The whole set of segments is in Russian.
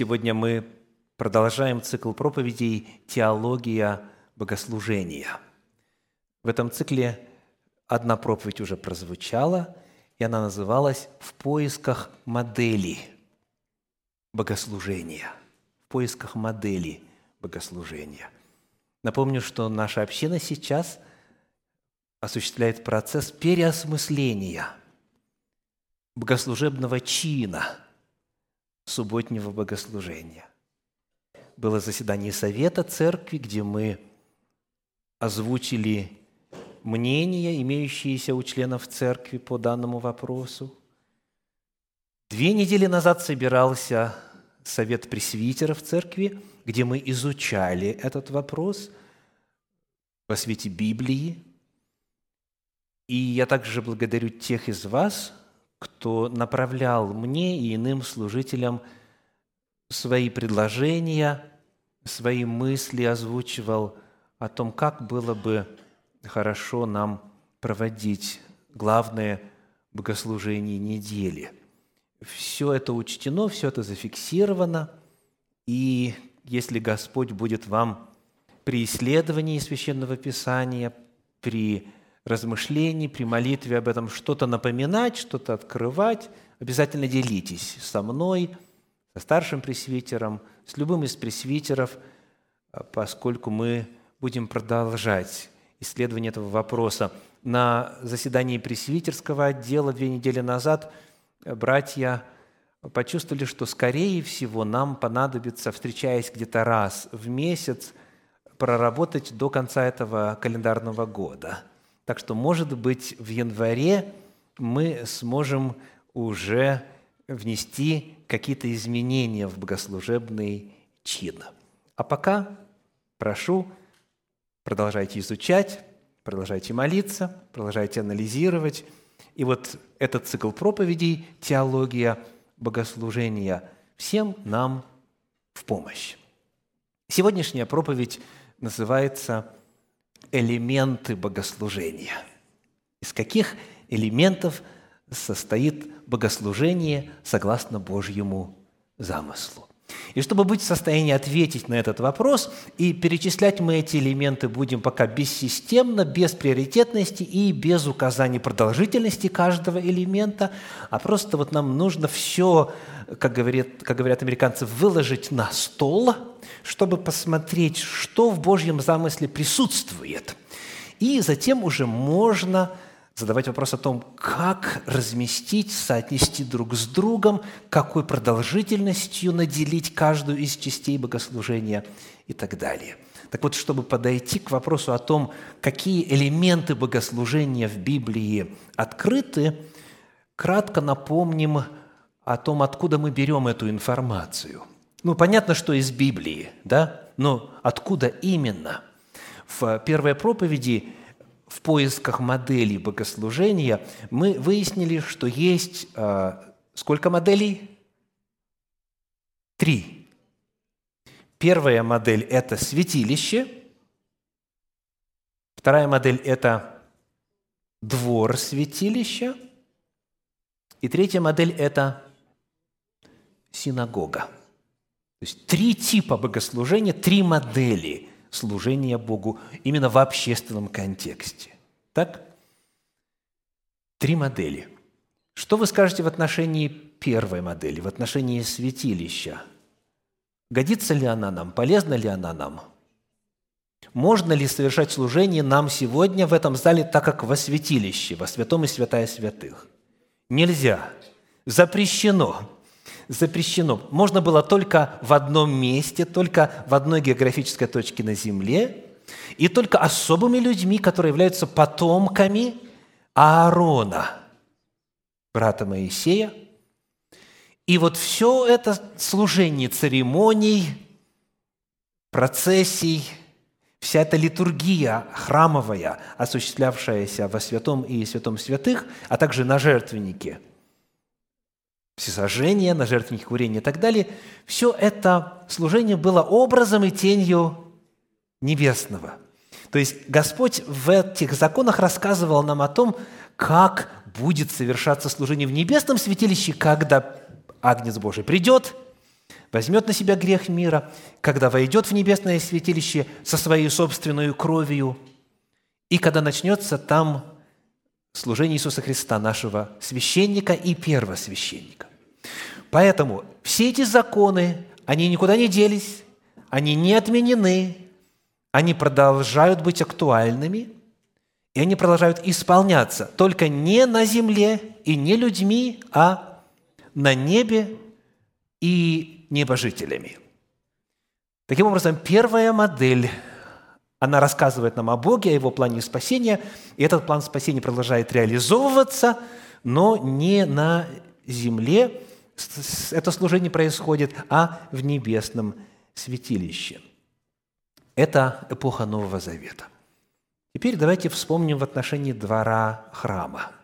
Сегодня мы продолжаем цикл проповедей «Теология богослужения». В этом цикле одна проповедь уже прозвучала, и она называлась «В поисках модели богослужения». В поисках модели богослужения. Напомню, что наша община сейчас осуществляет процесс переосмысления богослужебного чина – субботнего богослужения. Было заседание Совета Церкви, где мы озвучили мнения, имеющиеся у членов Церкви по данному вопросу. Две недели назад собирался Совет пресвитеров Церкви, где мы изучали этот вопрос во свете Библии. И я также благодарю тех из вас, кто направлял мне и иным служителям свои предложения, свои мысли озвучивал о том, как было бы хорошо нам проводить главное богослужение недели. Все это учтено, все это зафиксировано, и если Господь будет вам при исследовании Священного Писания, при размышлений, при молитве об этом что-то напоминать, что-то открывать, обязательно делитесь со мной, со старшим пресвитером, с любым из пресвитеров, а, поскольку мы будем продолжать исследование этого вопроса. На заседании пресвитерского отдела две недели назад братья почувствовали, что, скорее всего, нам понадобится, встречаясь где-то раз в месяц, проработать до конца этого календарного года – так что, может быть, в январе мы сможем уже внести какие-то изменения в богослужебный чин. А пока прошу, продолжайте изучать, продолжайте молиться, продолжайте анализировать. И вот этот цикл проповедей «Теология богослужения» всем нам в помощь. Сегодняшняя проповедь называется элементы богослужения. Из каких элементов состоит богослужение согласно Божьему замыслу. И чтобы быть в состоянии ответить на этот вопрос, и перечислять мы эти элементы будем пока бессистемно, без приоритетности и без указания продолжительности каждого элемента, а просто вот нам нужно все, как говорят, как говорят американцы, выложить на стол – чтобы посмотреть, что в Божьем замысле присутствует. И затем уже можно задавать вопрос о том, как разместить, соотнести друг с другом, какой продолжительностью наделить каждую из частей богослужения и так далее. Так вот, чтобы подойти к вопросу о том, какие элементы богослужения в Библии открыты, кратко напомним о том, откуда мы берем эту информацию. Ну, понятно, что из Библии, да? Но откуда именно? В первой проповеди в поисках моделей богослужения мы выяснили, что есть э, сколько моделей? Три. Первая модель – это святилище. Вторая модель – это двор святилища. И третья модель – это синагога. То есть три типа богослужения, три модели служения Богу именно в общественном контексте. Так? Три модели. Что вы скажете в отношении первой модели, в отношении святилища? Годится ли она нам? Полезна ли она нам? Можно ли совершать служение нам сегодня в этом зале так, как во святилище, во святом и святая святых? Нельзя. Запрещено запрещено. Можно было только в одном месте, только в одной географической точке на Земле, и только особыми людьми, которые являются потомками Аарона, брата Моисея. И вот все это служение церемоний, процессий, вся эта литургия храмовая, осуществлявшаяся во святом и святом святых, а также на жертвеннике – всесожжения, на жертвенники курения и так далее, все это служение было образом и тенью небесного. То есть Господь в этих законах рассказывал нам о том, как будет совершаться служение в небесном святилище, когда Агнец Божий придет, возьмет на себя грех мира, когда войдет в небесное святилище со своей собственной кровью, и когда начнется там служение Иисуса Христа, нашего священника и первосвященника. Поэтому все эти законы, они никуда не делись, они не отменены, они продолжают быть актуальными, и они продолжают исполняться, только не на земле и не людьми, а на небе и небожителями. Таким образом, первая модель, она рассказывает нам о Боге, о Его плане спасения, и этот план спасения продолжает реализовываться, но не на земле это служение происходит, а в небесном святилище. Это эпоха Нового Завета. Теперь давайте вспомним в отношении двора храма –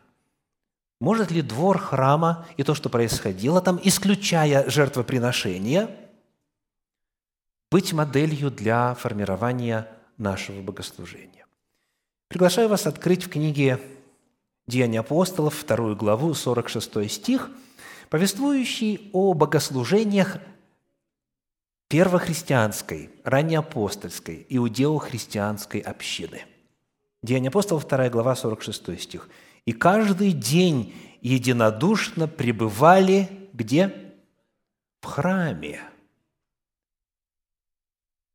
может ли двор храма и то, что происходило там, исключая жертвоприношения, быть моделью для формирования нашего богослужения? Приглашаю вас открыть в книге «Деяния апостолов» вторую главу, 46 стих, повествующий о богослужениях первохристианской, раннеапостольской, иудео-христианской общины. Деяния апостолов, 2 глава, 46 стих – и каждый день единодушно пребывали где? В храме.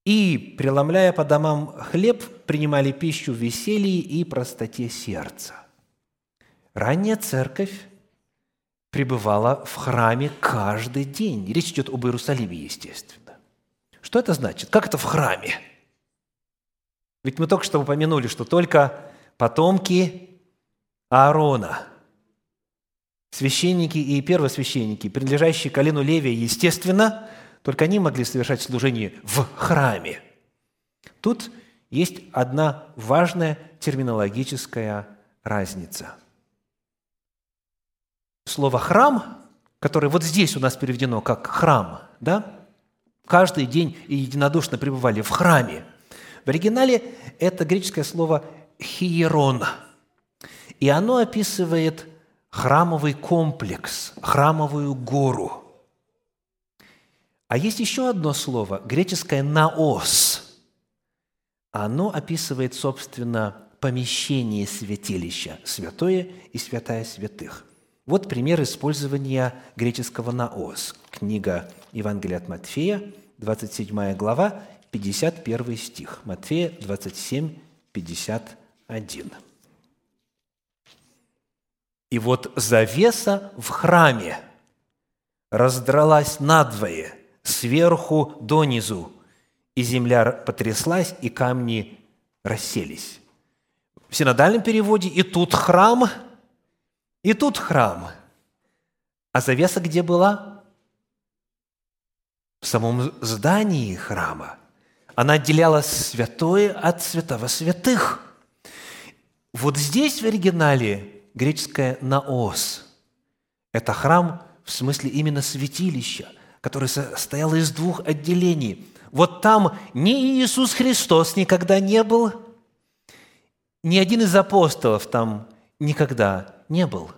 И, преломляя по домам хлеб, принимали пищу в веселье и простоте сердца. Ранняя церковь пребывала в храме каждый день. Речь идет об Иерусалиме, естественно. Что это значит? Как это в храме? Ведь мы только что упомянули, что только потомки Аарона, священники и первосвященники, принадлежащие колену Левия, естественно, только они могли совершать служение в храме. Тут есть одна важная терминологическая разница. Слово «храм», которое вот здесь у нас переведено как «храм», да? каждый день единодушно пребывали в храме. В оригинале это греческое слово «хиерон», и оно описывает храмовый комплекс, храмовую гору. А есть еще одно слово, греческое «наос». Оно описывает, собственно, помещение святилища, святое и святая святых. Вот пример использования греческого «наос». Книга Евангелия от Матфея, 27 глава, 51 стих. Матфея 27, 51. И вот завеса в храме раздралась надвое, сверху донизу, и земля потряслась, и камни расселись. В синодальном переводе и тут храм, и тут храм. А завеса где была? В самом здании храма. Она отделяла святое от святого святых. Вот здесь в оригинале греческое «наос». Это храм в смысле именно святилища, который состоял из двух отделений. Вот там ни Иисус Христос никогда не был, ни один из апостолов там никогда не был.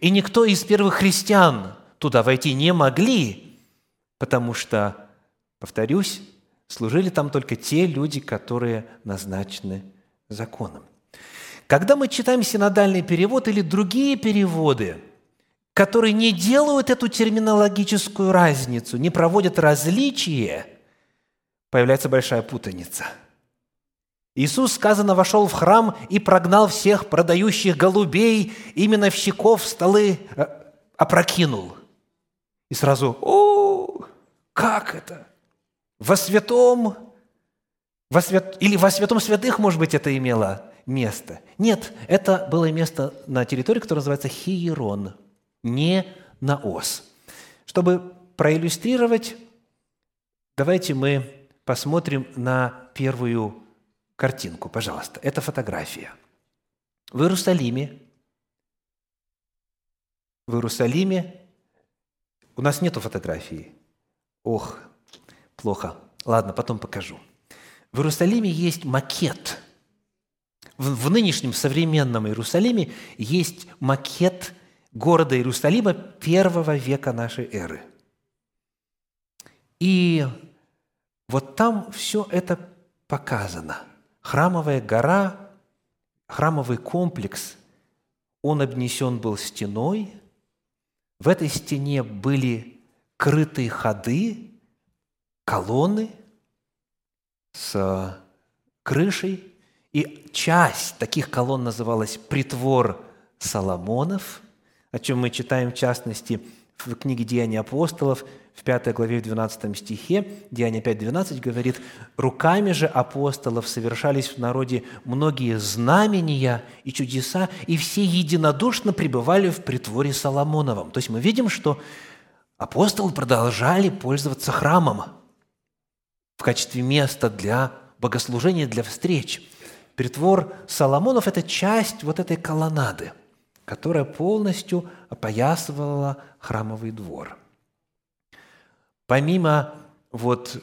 И никто из первых христиан туда войти не могли, потому что, повторюсь, служили там только те люди, которые назначены законом. Когда мы читаем синодальный перевод или другие переводы, которые не делают эту терминологическую разницу, не проводят различие, появляется большая путаница. Иисус, сказано, вошел в храм и прогнал всех продающих голубей, именно в щеков столы э, опрокинул. И сразу, о, как это? Во святом, во свят... или во святом святых, может быть, это имело место. Нет, это было место на территории, которая называется Хиерон, не Наос. Чтобы проиллюстрировать, давайте мы посмотрим на первую картинку, пожалуйста. Это фотография. В Иерусалиме, в Иерусалиме у нас нету фотографии. Ох, плохо. Ладно, потом покажу. В Иерусалиме есть макет – в, в нынешнем современном Иерусалиме есть макет города Иерусалима первого века нашей эры. И вот там все это показано. Храмовая гора, храмовый комплекс, он обнесен был стеной. В этой стене были крытые ходы, колонны с крышей. И часть таких колонн называлась «Притвор Соломонов», о чем мы читаем в частности в книге «Деяния апостолов», в 5 главе, в 12 стихе, Деяния 5.12 говорит, «Руками же апостолов совершались в народе многие знамения и чудеса, и все единодушно пребывали в притворе Соломоновом». То есть мы видим, что апостолы продолжали пользоваться храмом в качестве места для богослужения, для встреч. Притвор Соломонов – это часть вот этой колоннады, которая полностью опоясывала храмовый двор – Помимо вот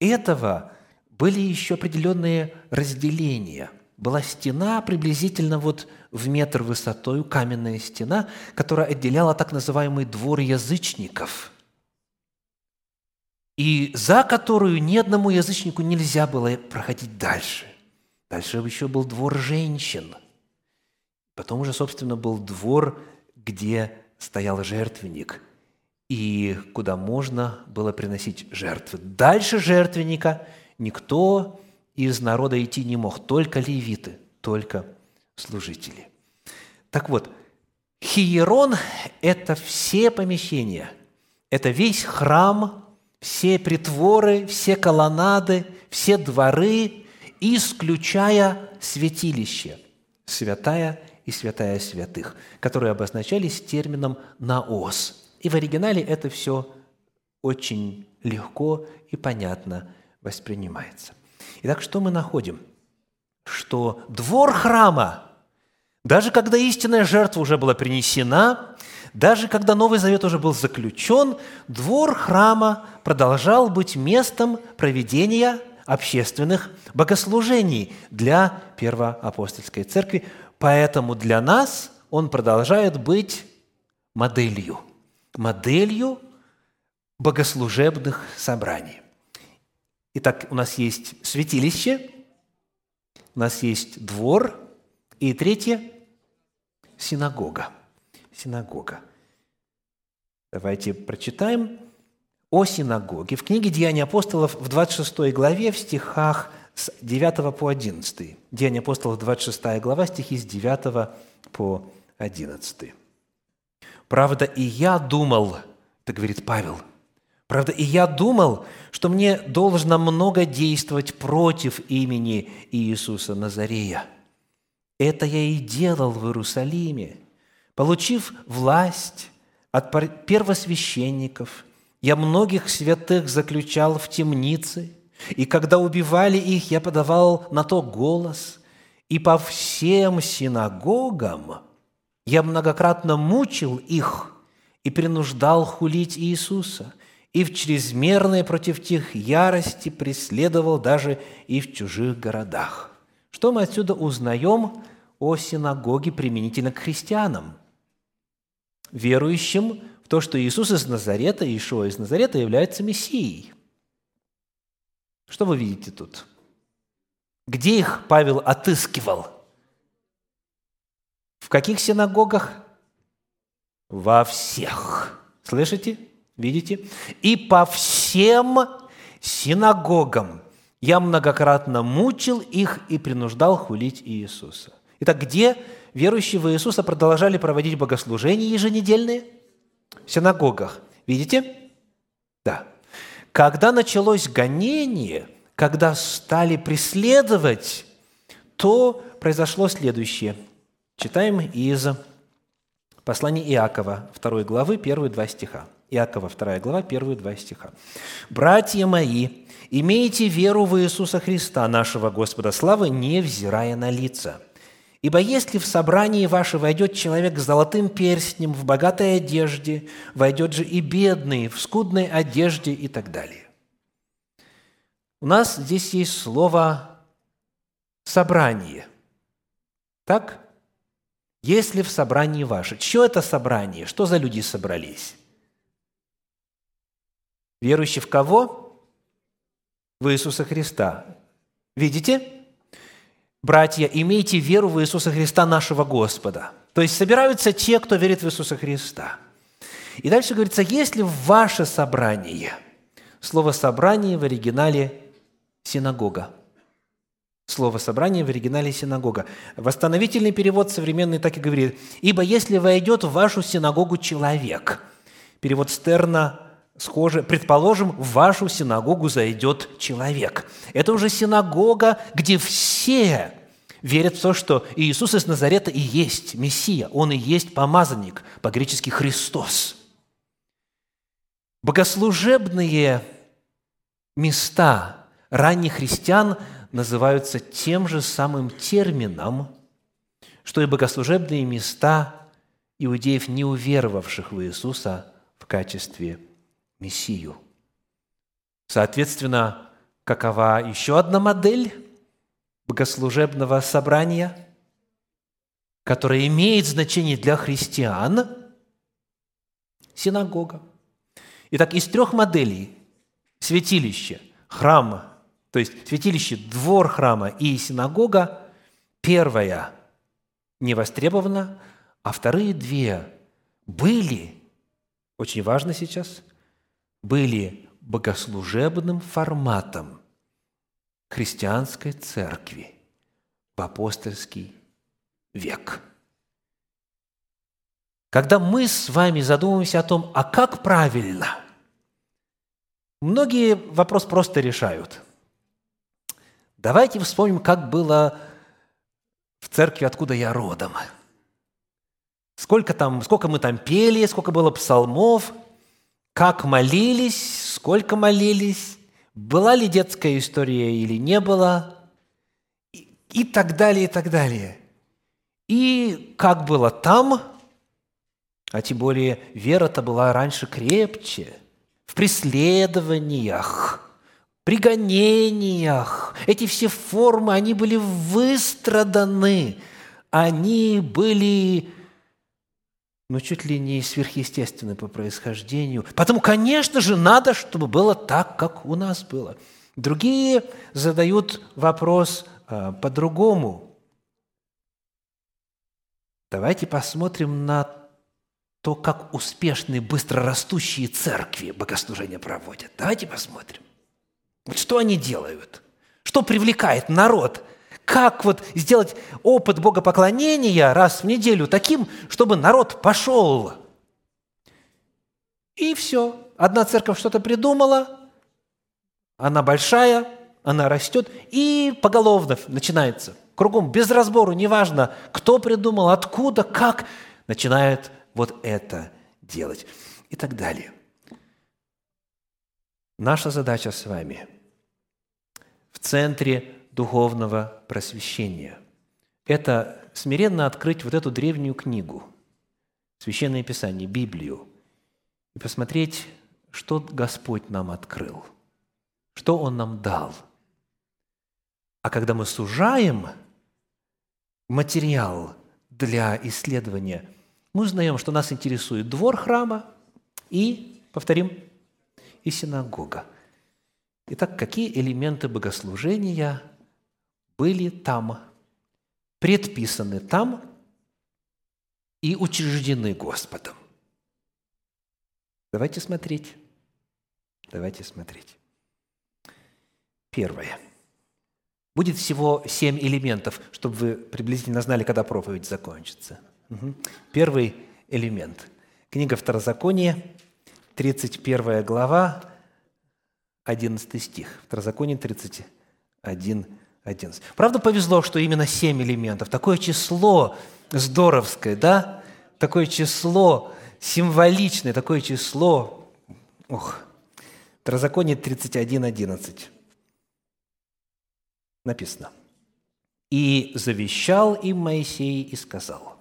этого были еще определенные разделения. Была стена приблизительно вот в метр высотой, каменная стена, которая отделяла так называемый двор язычников, и за которую ни одному язычнику нельзя было проходить дальше. Дальше еще был двор женщин. Потом уже, собственно, был двор, где стоял жертвенник – и куда можно было приносить жертвы. Дальше жертвенника никто из народа идти не мог, только левиты, только служители. Так вот, Хиерон – это все помещения, это весь храм, все притворы, все колоннады, все дворы, исключая святилище, святая и святая святых, которые обозначались термином «наос», и в оригинале это все очень легко и понятно воспринимается. Итак, что мы находим? Что двор храма, даже когда истинная жертва уже была принесена, даже когда Новый Завет уже был заключен, двор храма продолжал быть местом проведения общественных богослужений для Первоапостольской Церкви, поэтому для нас он продолжает быть моделью – моделью богослужебных собраний. Итак, у нас есть святилище, у нас есть двор, и третье – синагога. Синагога. Давайте прочитаем о синагоге. В книге «Деяния апостолов» в 26 главе, в стихах с 9 по 11. Деяния апостолов, 26 глава, стихи с 9 по 11. Правда, и я думал, это говорит Павел, правда, и я думал, что мне должно много действовать против имени Иисуса Назарея. Это я и делал в Иерусалиме. Получив власть от первосвященников, я многих святых заключал в темнице, и когда убивали их, я подавал на то голос, и по всем синагогам – я многократно мучил их и принуждал хулить Иисуса, и в чрезмерной против тех ярости преследовал даже и в чужих городах. Что мы отсюда узнаем о синагоге применительно к христианам? Верующим в то, что Иисус из Назарета, Иешуа из Назарета является Мессией. Что вы видите тут? Где их Павел отыскивал – в каких синагогах? Во всех. Слышите? Видите? И по всем синагогам я многократно мучил их и принуждал хулить Иисуса. Итак, где верующие в Иисуса продолжали проводить богослужения еженедельные? В синагогах. Видите? Да. Когда началось гонение, когда стали преследовать, то произошло следующее – Читаем из послания Иакова, 2 главы, первые два стиха. Иакова, 2 глава, первые два стиха. «Братья мои, имейте веру в Иисуса Христа, нашего Господа славы, невзирая на лица. Ибо если в собрании ваше войдет человек с золотым перстнем, в богатой одежде, войдет же и бедный, в скудной одежде и так далее». У нас здесь есть слово «собрание». Так? Если в собрании ваше. Что это собрание? Что за люди собрались? Верующий в кого? В Иисуса Христа. Видите? Братья, имейте веру в Иисуса Христа, нашего Господа. То есть собираются те, кто верит в Иисуса Христа. И дальше говорится, если ваше собрание, слово «собрание» в оригинале «синагога», Слово «собрание» в оригинале «синагога». Восстановительный перевод современный так и говорит, «Ибо если войдет в вашу синагогу человек», перевод Стерна схоже, предположим, в вашу синагогу зайдет человек. Это уже синагога, где все верят в то, что Иисус из Назарета и есть Мессия, Он и есть помазанник, по-гречески «Христос». Богослужебные места ранних христиан называются тем же самым термином, что и богослужебные места иудеев, не уверовавших в Иисуса в качестве Мессию. Соответственно, какова еще одна модель богослужебного собрания, которая имеет значение для христиан? Синагога. Итак, из трех моделей – святилище, храм, то есть святилище, двор храма и синагога – первая не востребована, а вторые две были, очень важно сейчас, были богослужебным форматом христианской церкви в апостольский век. Когда мы с вами задумываемся о том, а как правильно, многие вопрос просто решают. Давайте вспомним, как было в церкви, откуда я родом. Сколько, там, сколько мы там пели, сколько было псалмов – как молились, сколько молились, была ли детская история или не была, и, и так далее, и так далее. И как было там, а тем более вера-то была раньше крепче, в преследованиях, при гонениях. Эти все формы, они были выстраданы, они были ну, чуть ли не сверхъестественны по происхождению. Потому, конечно же, надо, чтобы было так, как у нас было. Другие задают вопрос а, по-другому. Давайте посмотрим на то, как успешные, быстро растущие церкви богослужения проводят. Давайте посмотрим. Вот что они делают? Что привлекает народ как вот сделать опыт богопоклонения раз в неделю таким, чтобы народ пошел. И все. Одна церковь что-то придумала, она большая, она растет, и поголовно начинается. Кругом, без разбору, неважно, кто придумал, откуда, как, начинают вот это делать и так далее. Наша задача с вами центре духовного просвещения. Это смиренно открыть вот эту древнюю книгу, Священное Писание, Библию, и посмотреть, что Господь нам открыл, что Он нам дал. А когда мы сужаем материал для исследования, мы узнаем, что нас интересует двор храма и, повторим, и синагога. Итак, какие элементы богослужения были там, предписаны там и учреждены Господом. Давайте смотреть. Давайте смотреть. Первое. Будет всего семь элементов, чтобы вы приблизительно знали, когда проповедь закончится. Угу. Первый элемент. Книга Второзакония, 31 глава, 11 стих. Второзаконие 31, 11. Правда, повезло, что именно семь элементов. Такое число здоровское, да? Такое число символичное, такое число... Ох, Второзаконие 31, 11. Написано. «И завещал им Моисей и сказал,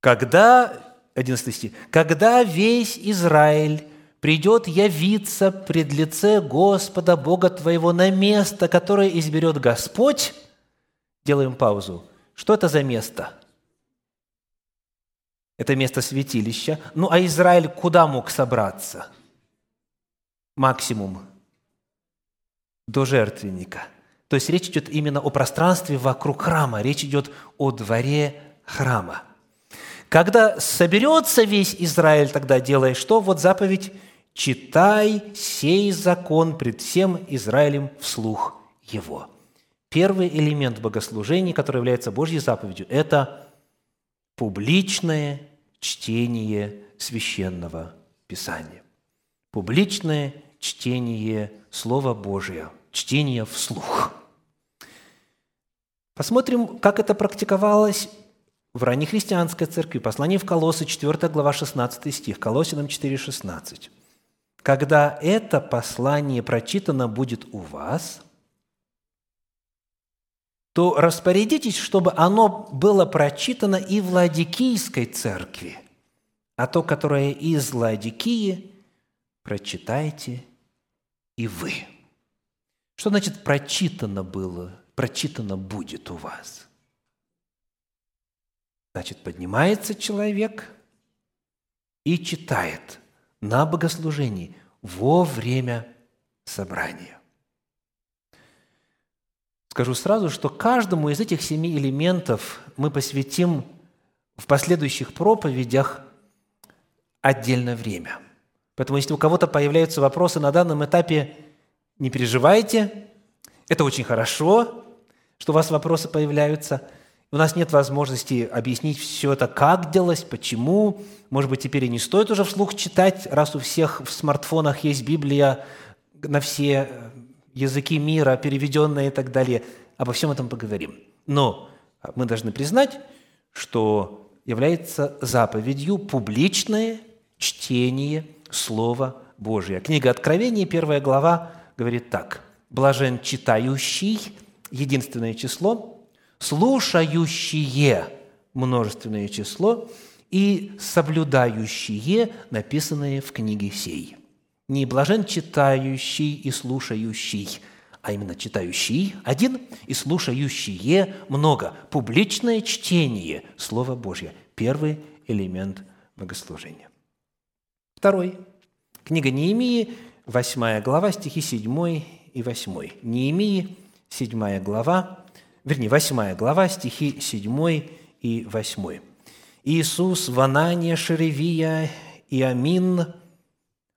когда, 11 стих, когда весь Израиль придет явиться пред лице Господа Бога твоего на место, которое изберет Господь. Делаем паузу. Что это за место? Это место святилища. Ну, а Израиль куда мог собраться? максимум до жертвенника. То есть речь идет именно о пространстве вокруг храма, речь идет о дворе храма. Когда соберется весь Израиль, тогда делай что? Вот заповедь «Читай сей закон пред всем Израилем вслух его». Первый элемент богослужения, который является Божьей заповедью, это публичное чтение священного Писания. Публичное чтение Слова Божия, чтение вслух. Посмотрим, как это практиковалось в раннехристианской церкви. Послание в Колоссы, 4 глава, 16 стих, Колосинам 4, 16. «Когда это послание прочитано будет у вас, то распорядитесь, чтобы оно было прочитано и в Ладикийской церкви, а то, которое из Ладикии, прочитайте и вы. Что значит прочитано было, прочитано будет у вас? Значит, поднимается человек и читает на богослужении во время собрания. Скажу сразу, что каждому из этих семи элементов мы посвятим в последующих проповедях отдельное время. Поэтому, если у кого-то появляются вопросы на данном этапе, не переживайте, это очень хорошо, что у вас вопросы появляются. У нас нет возможности объяснить все это, как делалось, почему. Может быть, теперь и не стоит уже вслух читать, раз у всех в смартфонах есть Библия на все языки мира, переведенные и так далее. Обо всем этом поговорим. Но мы должны признать, что является заповедью публичное чтение Слова Божия. Книга Откровения, первая глава, говорит так. «Блажен читающий» – единственное число, «слушающие» – множественное число, и «соблюдающие» – написанные в книге сей. Не блажен читающий и слушающий, а именно читающий один и слушающие много. Публичное чтение Слова Божьего – первый элемент богослужения. Второй. Книга Неемии, 8 глава, стихи 7 и 8. Неемии, 7 глава, вернее, 8 глава, стихи 7 и 8. Иисус, Ванания, Шеревия, Иамин,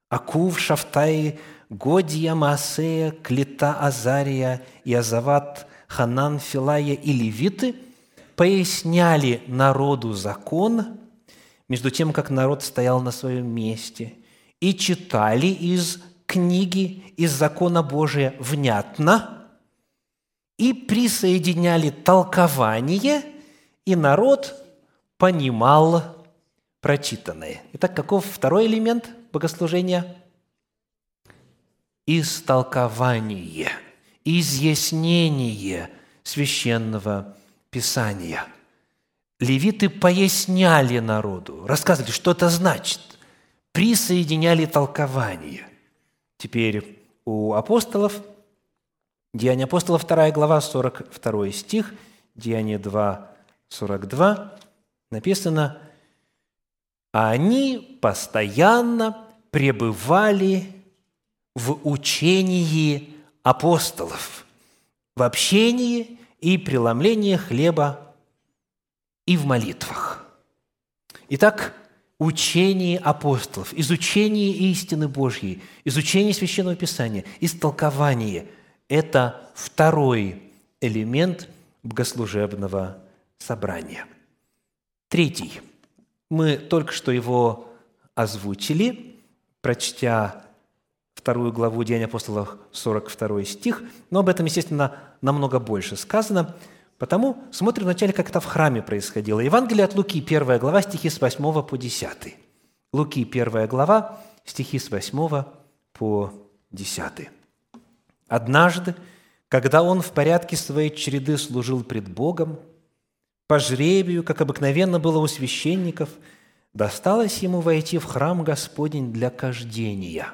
Акув, Шафтай, Годия, Маасея, Клита, Азария, Иозават, Ханан, Филая и Левиты поясняли народу закон, между тем, как народ стоял на своем месте, и читали из книги, из закона Божия внятно, и присоединяли толкование, и народ понимал прочитанное. Итак, каков второй элемент богослужения? Истолкование, изъяснение священного Писания – левиты поясняли народу, рассказывали, что это значит, присоединяли толкование. Теперь у апостолов, Деяния апостолов, 2 глава, 42 стих, Деяние 2, 42, написано, «А они постоянно пребывали в учении апостолов, в общении и преломлении хлеба и в молитвах. Итак, учение апостолов, изучение истины Божьей, изучение Священного Писания, истолкование – это второй элемент богослужебного собрания. Третий. Мы только что его озвучили, прочтя вторую главу Деяния апостолов, 42 стих, но об этом, естественно, намного больше сказано – Потому смотрим вначале, как это в храме происходило. Евангелие от Луки, 1 глава, стихи с 8 по 10. Луки, 1 глава, стихи с 8 по 10. «Однажды, когда он в порядке своей череды служил пред Богом, по жребию, как обыкновенно было у священников, досталось ему войти в храм Господень для кождения.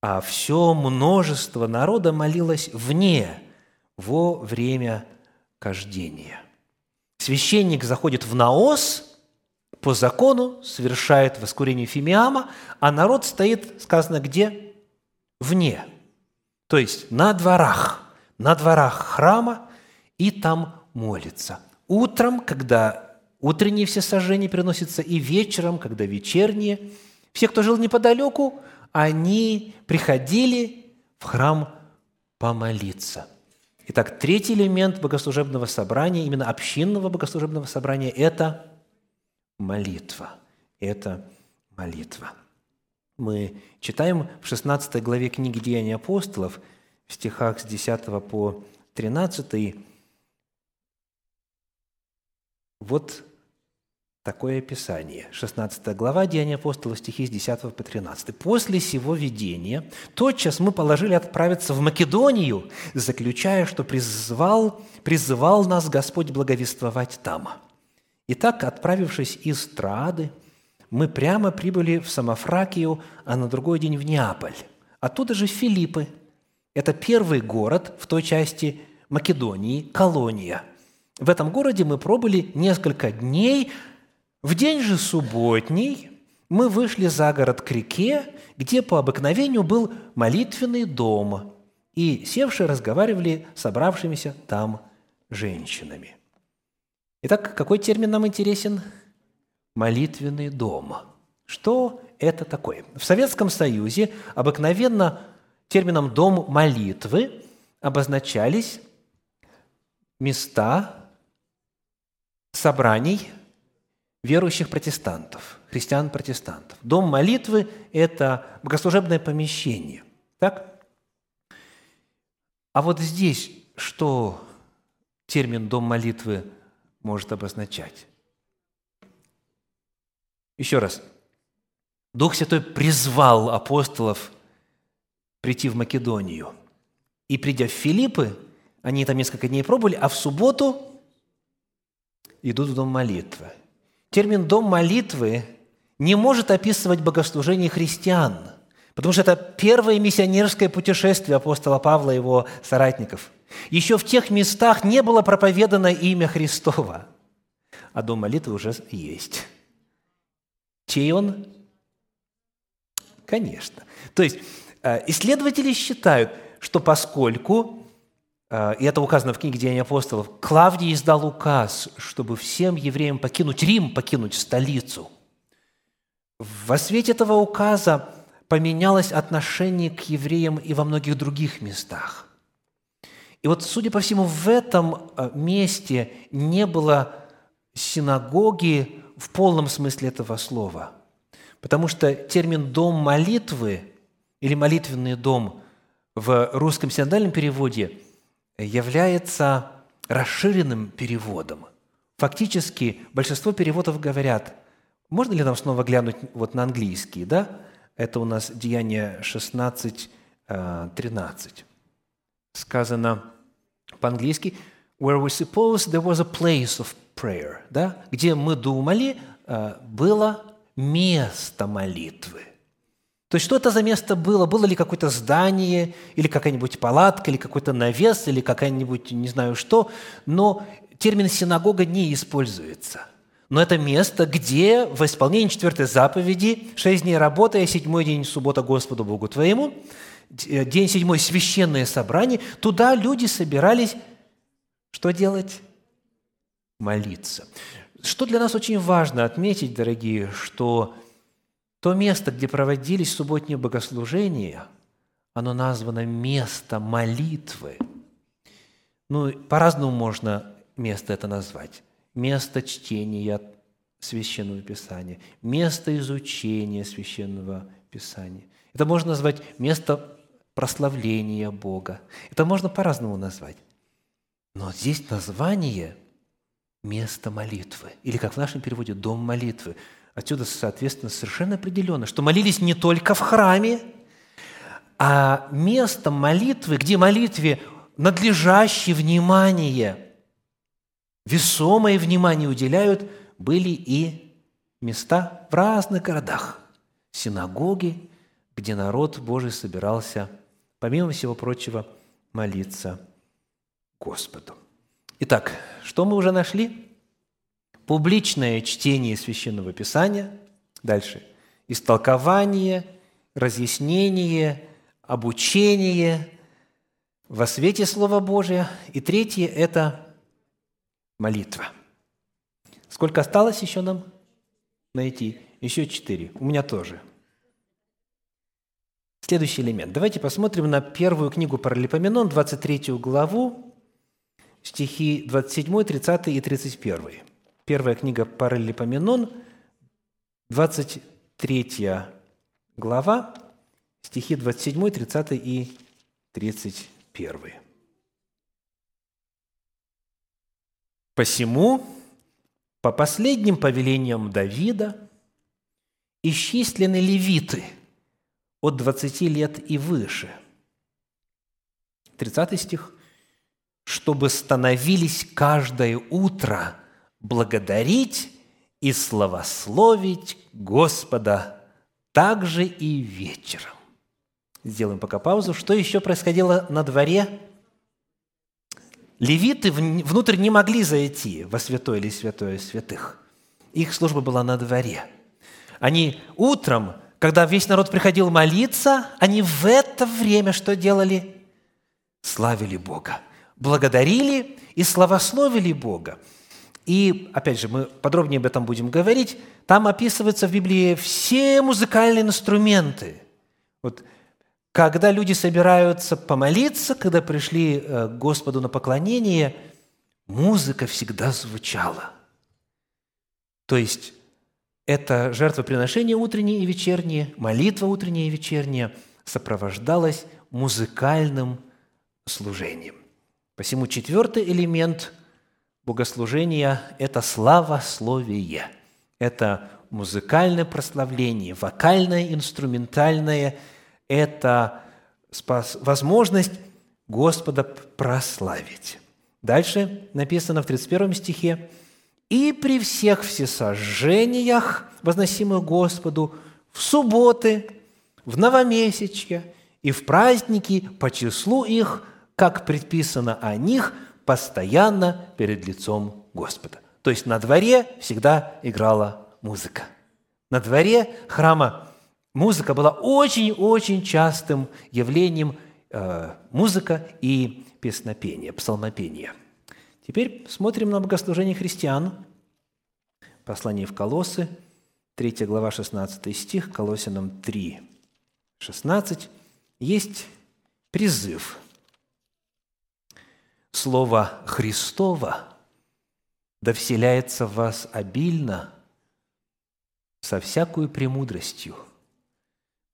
А все множество народа молилось вне – во время кождения. Священник заходит в наос, по закону совершает воскурение фимиама, а народ стоит, сказано, где? вне, то есть на дворах, на дворах храма, и там молится. Утром, когда утренние все сожжения приносятся, и вечером, когда вечерние. Все, кто жил неподалеку, они приходили в храм помолиться. Итак, третий элемент богослужебного собрания, именно общинного богослужебного собрания – это молитва. Это молитва. Мы читаем в 16 главе книги «Деяния апостолов» в стихах с 10 по 13 вот такое описание. 16 глава Деяния апостолов, стихи с 10 по 13. «После сего видения тотчас мы положили отправиться в Македонию, заключая, что призывал, призывал нас Господь благовествовать там. Итак, отправившись из Трады, мы прямо прибыли в Самофракию, а на другой день в Неаполь. Оттуда же Филиппы. Это первый город в той части Македонии, колония. В этом городе мы пробыли несколько дней. В день же субботний мы вышли за город к реке, где по обыкновению был молитвенный дом, и севшие разговаривали с собравшимися там женщинами. Итак, какой термин нам интересен? Молитвенный дом. Что это такое? В Советском Союзе обыкновенно термином «дом молитвы» обозначались места собраний верующих протестантов, христиан-протестантов. Дом молитвы – это богослужебное помещение. Так? А вот здесь что термин «дом молитвы» может обозначать? Еще раз. Дух Святой призвал апостолов прийти в Македонию. И придя в Филиппы, они там несколько дней пробовали, а в субботу идут в дом молитвы. Термин «дом молитвы» не может описывать богослужение христиан, потому что это первое миссионерское путешествие апостола Павла и его соратников. Еще в тех местах не было проповедано имя Христова, а дом молитвы уже есть. Чей он? Конечно. То есть э, исследователи считают, что поскольку, э, и это указано в книге Деяний апостолов, Клавдий издал указ, чтобы всем евреям покинуть Рим, покинуть столицу. Во свете этого указа поменялось отношение к евреям и во многих других местах. И вот, судя по всему, в этом э, месте не было синагоги в полном смысле этого слова. Потому что термин «дом молитвы» или «молитвенный дом» в русском синодальном переводе является расширенным переводом. Фактически большинство переводов говорят, можно ли нам снова глянуть вот на английский, да? Это у нас Деяние 16, 13. Э, Сказано по-английски «where we suppose there was a place of prayer», да? где мы думали, э, было место молитвы. То есть, что это за место было? Было ли какое-то здание, или какая-нибудь палатка, или какой-то навес, или какая-нибудь не знаю что, но термин «синагога» не используется. Но это место, где в исполнении четвертой заповеди «шесть дней работы, а седьмой день суббота Господу Богу твоему», день седьмой – священное собрание, туда люди собирались что делать? Молиться. Что для нас очень важно отметить, дорогие, что то место, где проводились субботние богослужения, оно названо место молитвы. Ну, по-разному можно место это назвать. Место чтения Священного Писания, место изучения Священного Писания. Это можно назвать место прославления Бога. Это можно по-разному назвать. Но здесь название – место молитвы. Или, как в нашем переводе, дом молитвы. Отсюда, соответственно, совершенно определенно, что молились не только в храме, а местом молитвы, где молитве надлежащее внимание, весомое внимание уделяют, были и места в разных городах, синагоги, где народ Божий собирался, помимо всего прочего, молиться Господу. Итак, что мы уже нашли? Публичное чтение Священного Писания. Дальше. Истолкование, разъяснение, обучение во свете Слова Божия. И третье – это молитва. Сколько осталось еще нам найти? Еще четыре. У меня тоже. Следующий элемент. Давайте посмотрим на первую книгу Паралипоменон, 23 главу, стихи 27, 30 и 31. Первая книга Паралипоменон, 23 глава, стихи 27, 30 и 31. «Посему, по последним повелениям Давида, исчислены левиты от 20 лет и выше». 30 стих. «Чтобы становились каждое утро благодарить и славословить Господа также и вечером». Сделаем пока паузу. Что еще происходило на дворе? Левиты внутрь не могли зайти во святое или святое святых. Их служба была на дворе. Они утром, когда весь народ приходил молиться, они в это время что делали? Славили Бога, благодарили и славословили Бога. И, опять же, мы подробнее об этом будем говорить. Там описываются в Библии все музыкальные инструменты. Вот когда люди собираются помолиться, когда пришли э, к Господу на поклонение, музыка всегда звучала. То есть это жертвоприношение утреннее и вечернее, молитва утренняя и вечерняя сопровождалась музыкальным служением. Посему четвертый элемент богослужения – это славословие. Это музыкальное прославление, вокальное, инструментальное – это возможность Господа прославить. Дальше написано в 31 стихе, «И при всех всесожжениях, возносимых Господу, в субботы, в новомесячье и в праздники по числу их, как предписано о них, постоянно перед лицом Господа». То есть на дворе всегда играла музыка. На дворе храма музыка была очень-очень частым явлением э, музыка и песнопение, псалмопение. Теперь смотрим на богослужение христиан. Послание в Колоссы, 3 глава, 16 стих, Колосинам 3, 16. Есть призыв. Слово Христово да вселяется в вас обильно со всякую премудростью –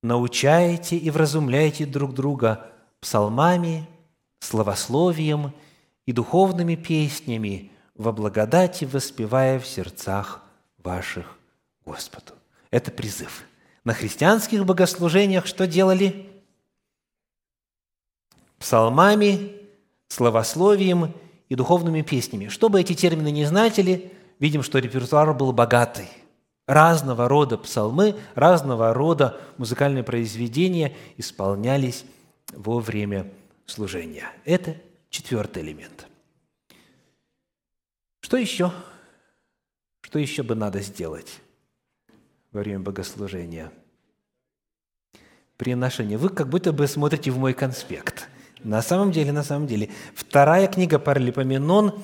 научайте и вразумляйте друг друга псалмами, словословием и духовными песнями во благодати воспевая в сердцах ваших Господу. Это призыв. На христианских богослужениях что делали? Псалмами, словословием и духовными песнями. Чтобы эти термины не значили, видим, что репертуар был богатый – Разного рода псалмы, разного рода музыкальные произведения исполнялись во время служения. Это четвертый элемент. Что еще? Что еще бы надо сделать во время богослужения? Приношение. Вы как будто бы смотрите в мой конспект. На самом деле, на самом деле. Вторая книга Паралипоменон,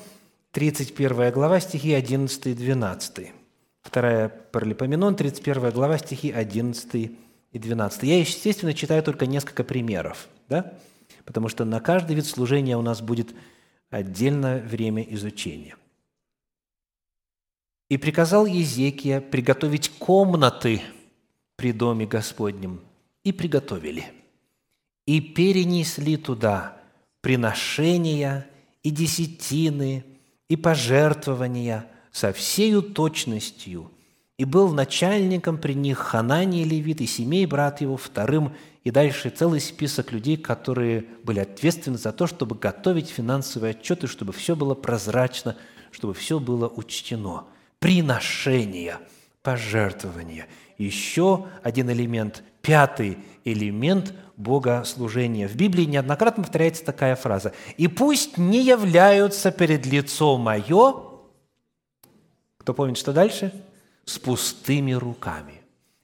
31 глава, стихи 11 и 12. Вторая Паралипоменон, 31 глава, стихи 11 и 12. Я, естественно, читаю только несколько примеров, да? потому что на каждый вид служения у нас будет отдельное время изучения. «И приказал Езекия приготовить комнаты при доме Господнем, и приготовили, и перенесли туда приношения и десятины, и пожертвования – со всею точностью, и был начальником при них Ханани Левит и семей брат его вторым, и дальше целый список людей, которые были ответственны за то, чтобы готовить финансовые отчеты, чтобы все было прозрачно, чтобы все было учтено. Приношения, пожертвования. Еще один элемент, пятый элемент богослужения. В Библии неоднократно повторяется такая фраза. «И пусть не являются перед лицом мое кто помнит, что дальше? С пустыми руками.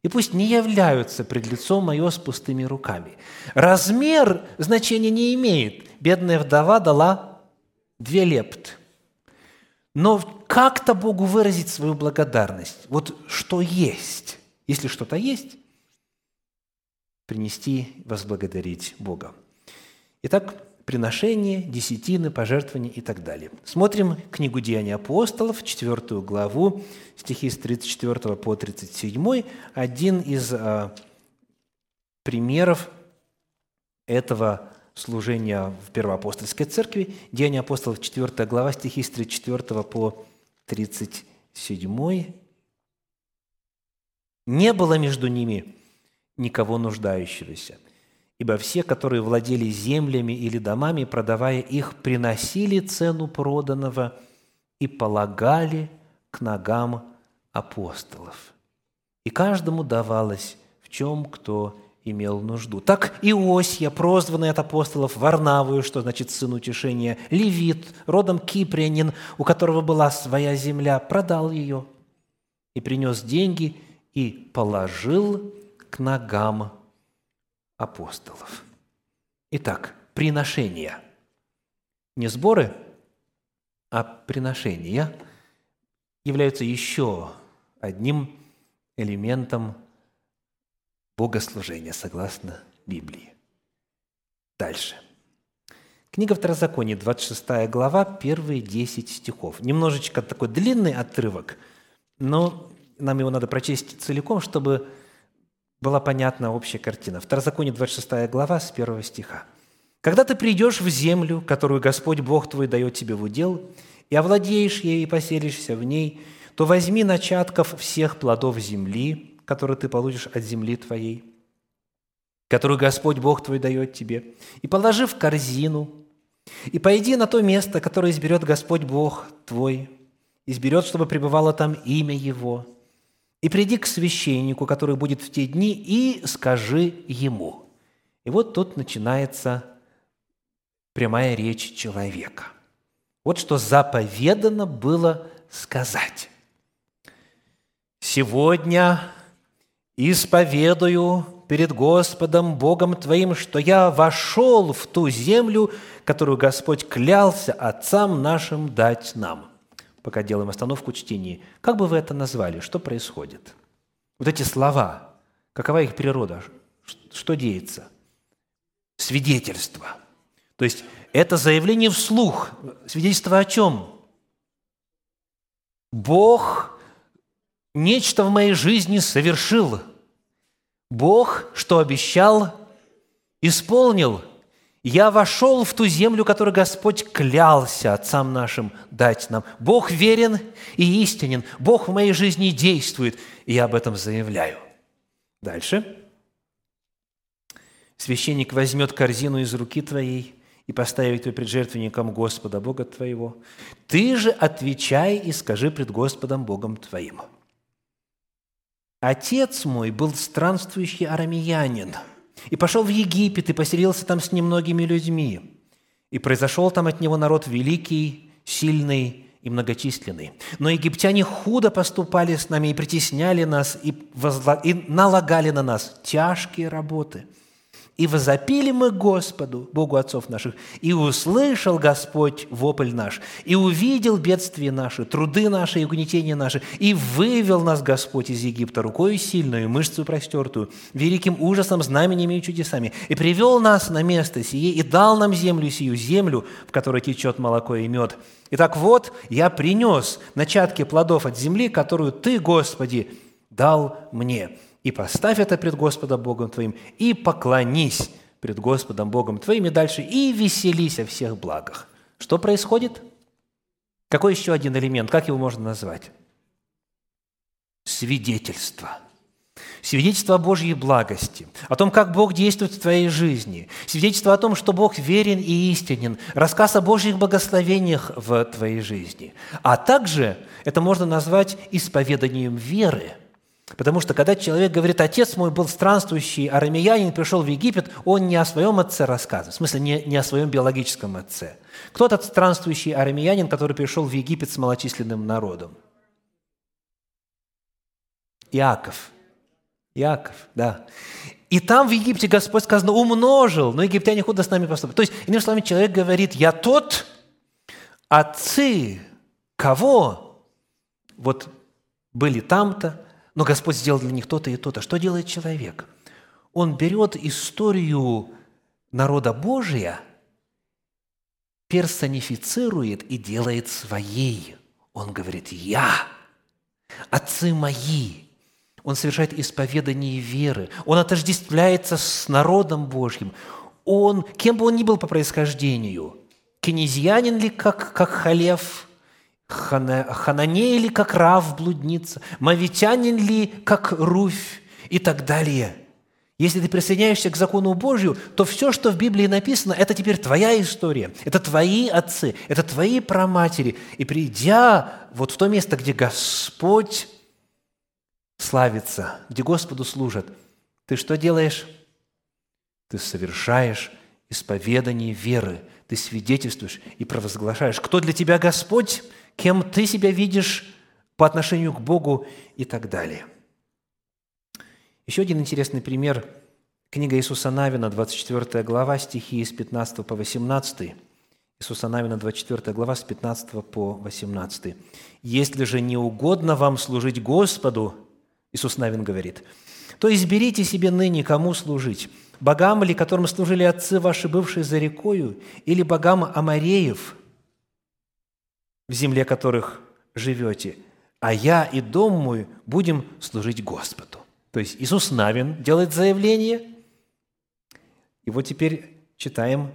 и пусть не являются пред лицом мое с пустыми руками. Размер значения не имеет. Бедная вдова дала две лепты. Но как-то Богу выразить свою благодарность. Вот что есть. Если что-то есть, принести, возблагодарить Бога. Итак, приношение, десятины, пожертвования и так далее. Смотрим книгу «Деяния апостолов», четвертую главу, стихи с 34 по 37. Один из а, примеров этого служения в Первоапостольской церкви. Деяния апостолов, 4 глава, стихи с 34 по 37. «Не было между ними никого нуждающегося – Ибо все, которые владели землями или домами, продавая их, приносили цену проданного и полагали к ногам апостолов. И каждому давалось, в чем кто имел нужду. Так Иосия, прозванный от апостолов Варнавую, что значит сын утешения, левит, родом кипрянин, у которого была своя земля, продал ее и принес деньги и положил к ногам апостолов. Итак, приношения. Не сборы, а приношения являются еще одним элементом богослужения, согласно Библии. Дальше. Книга Второзакония, 26 глава, первые 10 стихов. Немножечко такой длинный отрывок, но нам его надо прочесть целиком, чтобы была понятна общая картина. Второзаконие, 26 глава, с 1 стиха. «Когда ты придешь в землю, которую Господь Бог твой дает тебе в удел, и овладеешь ей и поселишься в ней, то возьми начатков всех плодов земли, которые ты получишь от земли твоей, которую Господь Бог твой дает тебе, и положи в корзину, и пойди на то место, которое изберет Господь Бог твой, изберет, чтобы пребывало там имя Его – и приди к священнику, который будет в те дни, и скажи ему». И вот тут начинается прямая речь человека. Вот что заповедано было сказать. «Сегодня исповедую перед Господом Богом твоим, что я вошел в ту землю, которую Господь клялся отцам нашим дать нам» пока делаем остановку чтения, как бы вы это назвали? Что происходит? Вот эти слова, какова их природа? Что деется? Свидетельство. То есть это заявление вслух. Свидетельство о чем? Бог нечто в моей жизни совершил. Бог, что обещал, исполнил – я вошел в ту землю, которую Господь клялся отцам нашим дать нам. Бог верен и истинен. Бог в моей жизни действует, и я об этом заявляю. Дальше. Священник возьмет корзину из руки твоей и поставит ее пред жертвенником Господа Бога твоего. Ты же отвечай и скажи пред Господом Богом твоим. Отец мой был странствующий арамеянин – и пошел в Египет, и поселился там с немногими людьми. И произошел там от него народ великий, сильный и многочисленный. Но египтяне худо поступали с нами и притесняли нас, и, возла... и налагали на нас тяжкие работы – и возопили мы Господу, Богу отцов наших, и услышал Господь вопль наш, и увидел бедствия наши, труды наши и угнетения наши, и вывел нас Господь из Египта рукою сильную, мышцу простертую, великим ужасом, знамениями и чудесами, и привел нас на место сие, и дал нам землю сию, землю, в которой течет молоко и мед. Итак, вот я принес начатки плодов от земли, которую Ты, Господи, дал мне» и поставь это пред Господом Богом твоим, и поклонись пред Господом Богом твоим, и дальше, и веселись о всех благах. Что происходит? Какой еще один элемент? Как его можно назвать? Свидетельство. Свидетельство о Божьей благости, о том, как Бог действует в твоей жизни, свидетельство о том, что Бог верен и истинен, рассказ о Божьих благословениях в твоей жизни. А также это можно назвать исповеданием веры – Потому что когда человек говорит, отец мой был странствующий арамеянин, пришел в Египет, он не о своем отце рассказывает, в смысле не, не о своем биологическом отце. Кто тот странствующий арамеянин, который пришел в Египет с малочисленным народом? Иаков. Яков, да. И там в Египте Господь сказано умножил, но египтяне худо с нами поступают. То есть, иными словами, человек говорит, я тот, отцы кого? Вот были там-то, но Господь сделал для них то-то и то-то. Что делает человек? Он берет историю народа Божия, персонифицирует и делает своей. Он говорит «Я», «Отцы мои», он совершает исповедание веры, он отождествляется с народом Божьим, он, кем бы он ни был по происхождению, кенезьянин ли, как, как Халев, хана, хананей ли, как Рав, блудница, мавитянин ли, как Руфь? И так далее – если ты присоединяешься к закону Божью, то все, что в Библии написано, это теперь твоя история, это твои отцы, это твои праматери. И придя вот в то место, где Господь славится, где Господу служат, ты что делаешь? Ты совершаешь исповедание веры, ты свидетельствуешь и провозглашаешь, кто для тебя Господь, кем ты себя видишь по отношению к Богу и так далее. Еще один интересный пример – книга Иисуса Навина, 24 глава, стихи с 15 по 18. Иисуса Навина, 24 глава, с 15 по 18. «Если же не угодно вам служить Господу, Иисус Навин говорит, то изберите себе ныне, кому служить, богам ли, которым служили отцы ваши, бывшие за рекою, или богам Амареев, в земле которых живете, а я и дом мой будем служить Господу». То есть Иисус Навин делает заявление, и вот теперь читаем,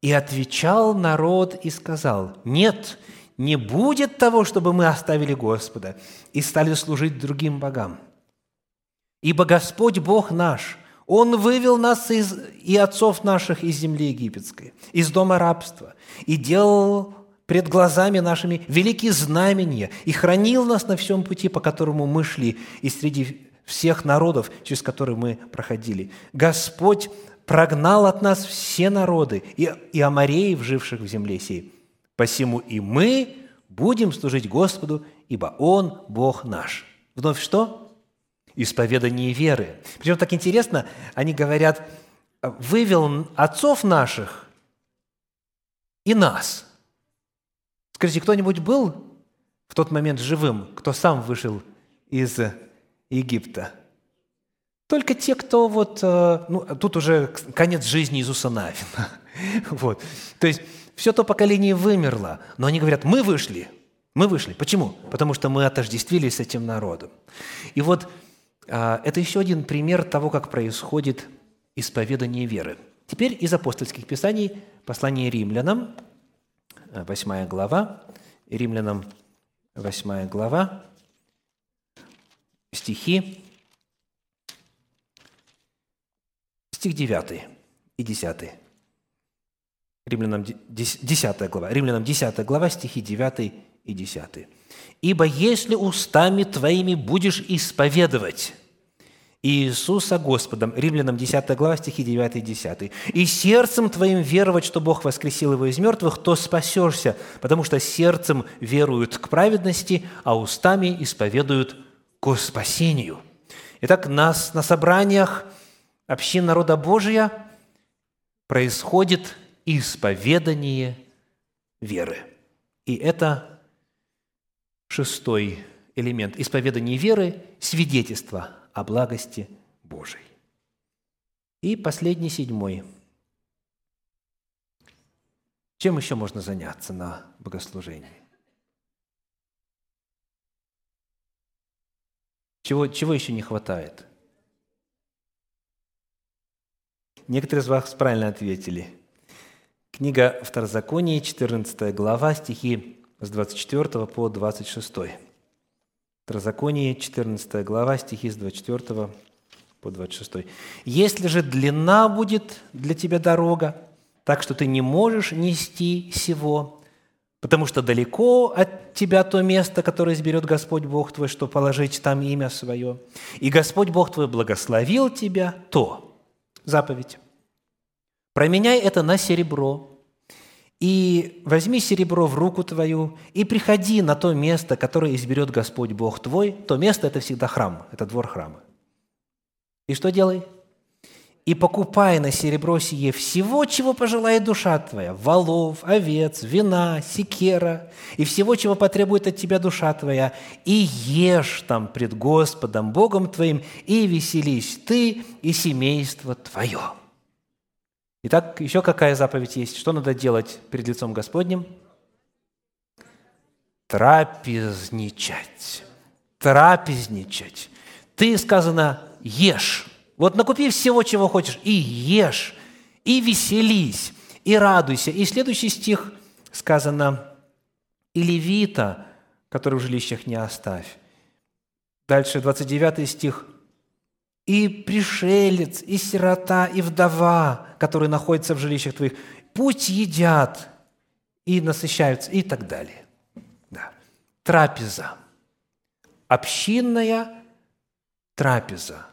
«И отвечал народ и сказал, нет, не будет того, чтобы мы оставили Господа и стали служить другим богам. Ибо Господь Бог наш, Он вывел нас из, и отцов наших из земли египетской, из дома рабства, и делал пред глазами нашими великие знамения, и хранил нас на всем пути, по которому мы шли, и среди всех народов, через которые мы проходили. Господь прогнал от нас все народы и, и амореев, живших в земле сей. Посему и мы будем служить Господу, ибо Он – Бог наш». Вновь что? исповедание веры. Причем так интересно, они говорят, вывел отцов наших и нас. Скажите, кто-нибудь был в тот момент живым, кто сам вышел из Египта? Только те, кто вот, э, ну, тут уже конец жизни Иисуса Навина. Вот. То есть все то поколение вымерло, но они говорят, мы вышли, мы вышли. Почему? Потому что мы отождествились с этим народом. И вот а, это еще один пример того, как происходит исповедание веры. Теперь из апостольских писаний послание римлянам, 8 а, глава, римлянам 8 глава, стихи, стих 9 и 10. Римлянам 10 глава, Римлянам 10 глава, стихи 9 и 10. Ибо если устами твоими будешь исповедовать Иисуса Господом, Римлянам 10 глава, стихи 9 и 10, и сердцем твоим веровать, что Бог воскресил его из мертвых, то спасешься, потому что сердцем веруют к праведности, а устами исповедуют к спасению. Итак, нас на собраниях общин народа Божия происходит исповедание веры. И это Шестой элемент исповедания веры – свидетельство о благости Божией. И последний, седьмой. Чем еще можно заняться на богослужении? Чего, чего еще не хватает? Некоторые из вас правильно ответили. Книга Второзакония, 14 глава, стихи с 24 по 26. Второзаконие, 14 глава, стихи с 24 по 26. «Если же длина будет для тебя дорога, так что ты не можешь нести сего, потому что далеко от тебя то место, которое изберет Господь Бог твой, что положить там имя свое, и Господь Бог твой благословил тебя, то, заповедь, променяй это на серебро, и возьми серебро в руку твою, и приходи на то место, которое изберет Господь Бог твой. То место – это всегда храм, это двор храма. И что делай? И покупай на серебро сие всего, чего пожелает душа твоя, волов, овец, вина, секера, и всего, чего потребует от тебя душа твоя, и ешь там пред Господом Богом твоим, и веселись ты и семейство твое». Итак, еще какая заповедь есть? Что надо делать перед лицом Господним? Трапезничать. Трапезничать. Ты, сказано, ешь. Вот накупи всего, чего хочешь, и ешь, и веселись, и радуйся. И следующий стих сказано, и левита, который в жилищах не оставь. Дальше, 29 стих и пришелец, и сирота, и вдова, которые находятся в жилищах твоих, пусть едят и насыщаются, и так далее. Да. Трапеза. Общинная трапеза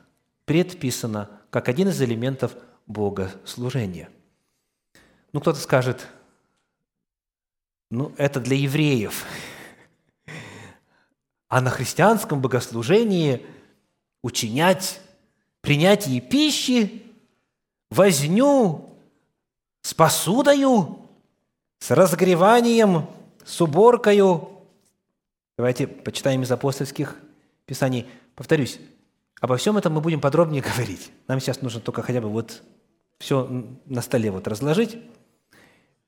предписана как один из элементов богослужения. Ну, кто-то скажет, ну, это для евреев. А на христианском богослужении учинять принятии пищи, возню с посудою, с разогреванием, с уборкою. Давайте почитаем из апостольских писаний. Повторюсь, обо всем этом мы будем подробнее говорить. Нам сейчас нужно только хотя бы вот все на столе вот разложить.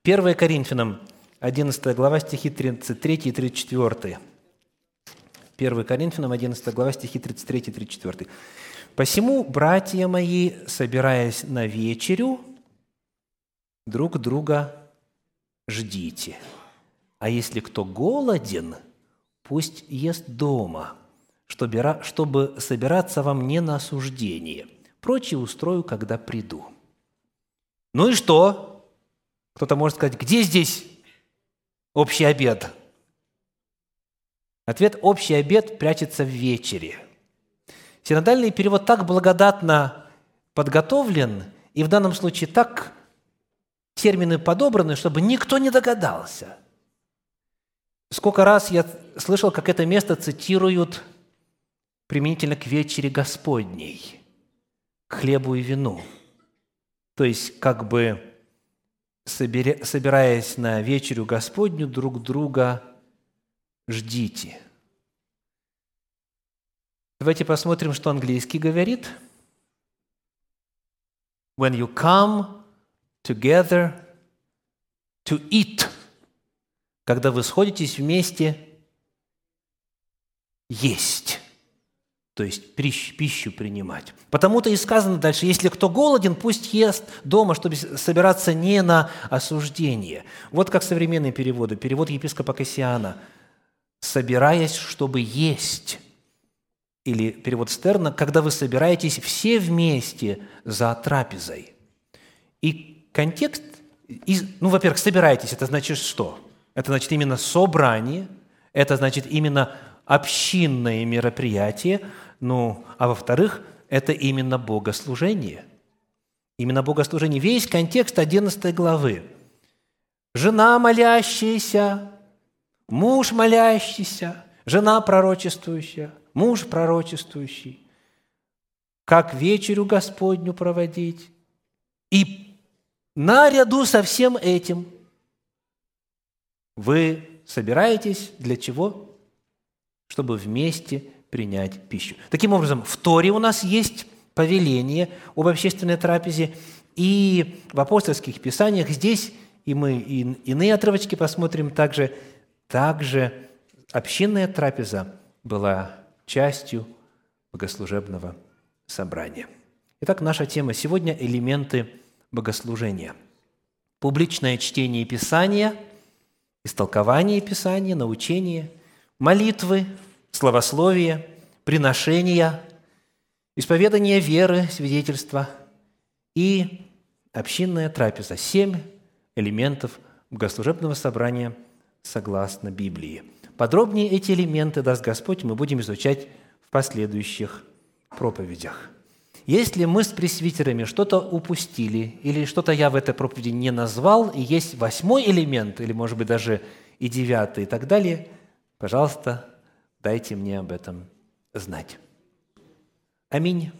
1 Коринфянам, 11 глава, стихи 33 и 34. 1 Коринфянам, 11 глава, стихи 33 и 34. Посему, братья мои, собираясь на вечерю, друг друга ждите. А если кто голоден, пусть ест дома, чтобы собираться вам не на осуждение. Прочее устрою, когда приду. Ну и что? Кто-то может сказать, где здесь общий обед? Ответ – общий обед прячется в вечере – Синодальный перевод так благодатно подготовлен, и в данном случае так термины подобраны, чтобы никто не догадался. Сколько раз я слышал, как это место цитируют применительно к вечере Господней, к хлебу и вину. То есть, как бы собираясь на вечерю Господню, друг друга ждите – Давайте посмотрим, что английский говорит. When you come together to eat, когда вы сходитесь вместе есть, то есть пищу принимать. Потому-то и сказано дальше, если кто голоден, пусть ест дома, чтобы собираться не на осуждение. Вот как современные переводы. Перевод епископа Кассиана. «Собираясь, чтобы есть» или перевод Стерна, когда вы собираетесь все вместе за трапезой. И контекст, ну, во-первых, собираетесь, это значит что? Это значит именно собрание, это значит именно общинное мероприятие, ну, а во-вторых, это именно богослужение. Именно богослужение. Весь контекст 11 главы. Жена молящаяся, муж молящийся, жена пророчествующая – муж пророчествующий, как вечерю Господню проводить. И наряду со всем этим вы собираетесь для чего? Чтобы вместе принять пищу. Таким образом, в Торе у нас есть повеление об общественной трапезе, и в апостольских писаниях здесь, и мы и иные отрывочки посмотрим также, также общинная трапеза была частью богослужебного собрания. Итак, наша тема сегодня – элементы богослужения. Публичное чтение Писания, истолкование Писания, научение, молитвы, словословие, приношения, исповедание веры, свидетельства и общинная трапеза. Семь элементов богослужебного собрания согласно Библии – Подробнее эти элементы, даст Господь, мы будем изучать в последующих проповедях. Если мы с пресвитерами что-то упустили, или что-то я в этой проповеди не назвал, и есть восьмой элемент, или, может быть, даже и девятый, и так далее, пожалуйста, дайте мне об этом знать. Аминь.